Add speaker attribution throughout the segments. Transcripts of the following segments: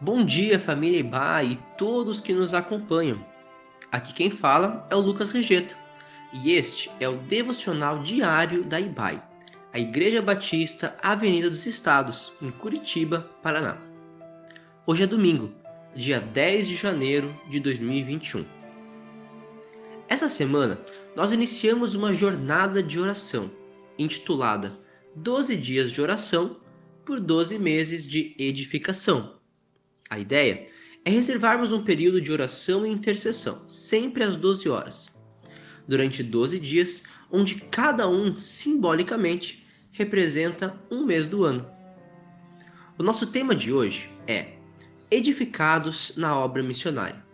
Speaker 1: Bom dia, família Iba e todos que nos acompanham. Aqui quem fala é o Lucas Regeto e este é o devocional diário da IBAI, a Igreja Batista Avenida dos Estados, em Curitiba, Paraná. Hoje é domingo, dia 10 de janeiro de 2021. Essa semana nós iniciamos uma jornada de oração intitulada 12 dias de oração por 12 meses de edificação a ideia é reservarmos um período de oração e intercessão, sempre às 12 horas, durante 12 dias, onde cada um, simbolicamente, representa um mês do ano. O nosso tema de hoje é Edificados na obra missionária.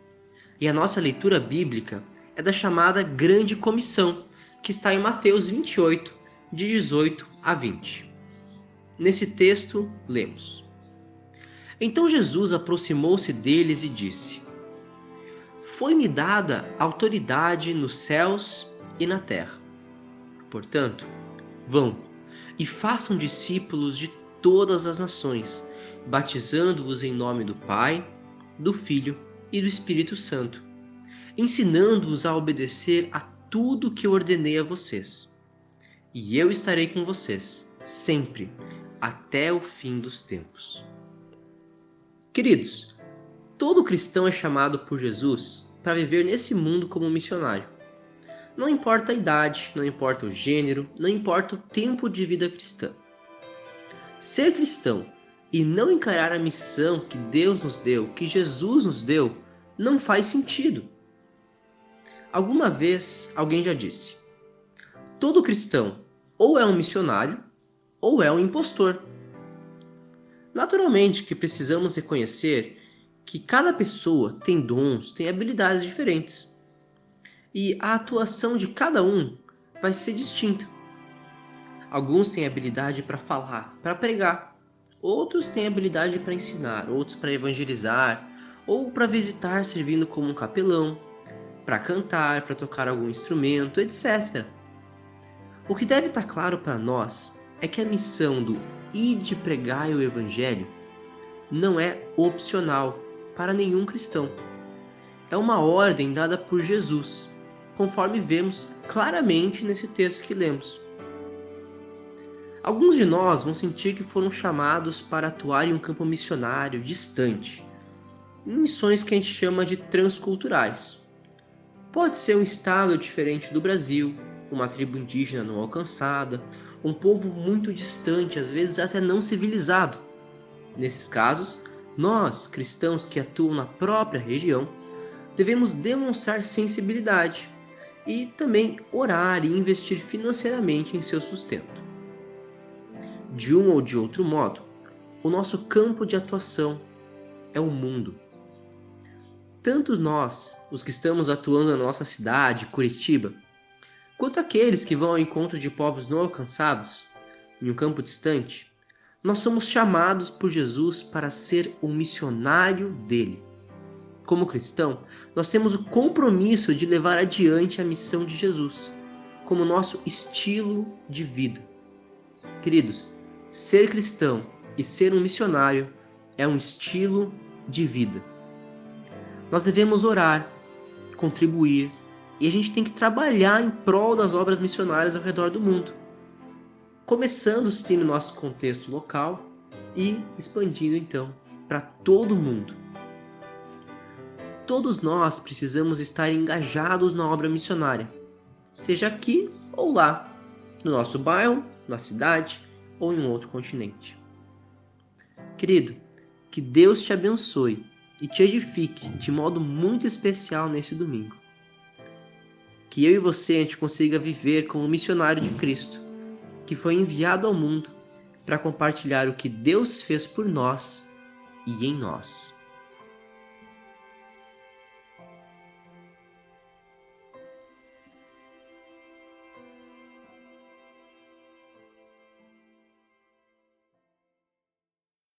Speaker 1: E a nossa leitura bíblica é da chamada Grande Comissão, que está em Mateus 28, de 18 a 20. Nesse texto, lemos. Então Jesus aproximou-se deles e disse: Foi-me dada autoridade nos céus e na terra. Portanto, vão e façam discípulos de todas as nações, batizando-os em nome do Pai, do Filho e do Espírito Santo, ensinando-os a obedecer a tudo que eu ordenei a vocês. E eu estarei com vocês, sempre, até o fim dos tempos. Queridos, todo cristão é chamado por Jesus para viver nesse mundo como missionário. Não importa a idade, não importa o gênero, não importa o tempo de vida cristã. Ser cristão e não encarar a missão que Deus nos deu, que Jesus nos deu, não faz sentido. Alguma vez alguém já disse: todo cristão ou é um missionário ou é um impostor. Naturalmente que precisamos reconhecer que cada pessoa tem dons, tem habilidades diferentes. E a atuação de cada um vai ser distinta. Alguns têm habilidade para falar, para pregar. Outros têm habilidade para ensinar, outros para evangelizar, ou para visitar servindo como um capelão, para cantar, para tocar algum instrumento, etc. O que deve estar claro para nós é que a missão do e de pregar o Evangelho não é opcional para nenhum cristão. É uma ordem dada por Jesus, conforme vemos claramente nesse texto que lemos. Alguns de nós vão sentir que foram chamados para atuar em um campo missionário distante, em missões que a gente chama de transculturais. Pode ser um estado diferente do Brasil, uma tribo indígena não alcançada, um povo muito distante, às vezes até não civilizado. Nesses casos, nós, cristãos que atuam na própria região, devemos demonstrar sensibilidade e também orar e investir financeiramente em seu sustento. De um ou de outro modo, o nosso campo de atuação é o mundo. Tanto nós, os que estamos atuando na nossa cidade, Curitiba, Quanto àqueles que vão ao encontro de povos não alcançados, em um campo distante, nós somos chamados por Jesus para ser o missionário dele. Como cristão, nós temos o compromisso de levar adiante a missão de Jesus, como nosso estilo de vida. Queridos, ser cristão e ser um missionário é um estilo de vida. Nós devemos orar, contribuir, e a gente tem que trabalhar em prol das obras missionárias ao redor do mundo. Começando sim no nosso contexto local e expandindo então para todo o mundo. Todos nós precisamos estar engajados na obra missionária, seja aqui ou lá, no nosso bairro, na cidade ou em um outro continente. Querido, que Deus te abençoe e te edifique de modo muito especial nesse domingo que eu e você a gente consiga viver como missionário de Cristo, que foi enviado ao mundo para compartilhar o que Deus fez por nós e em nós.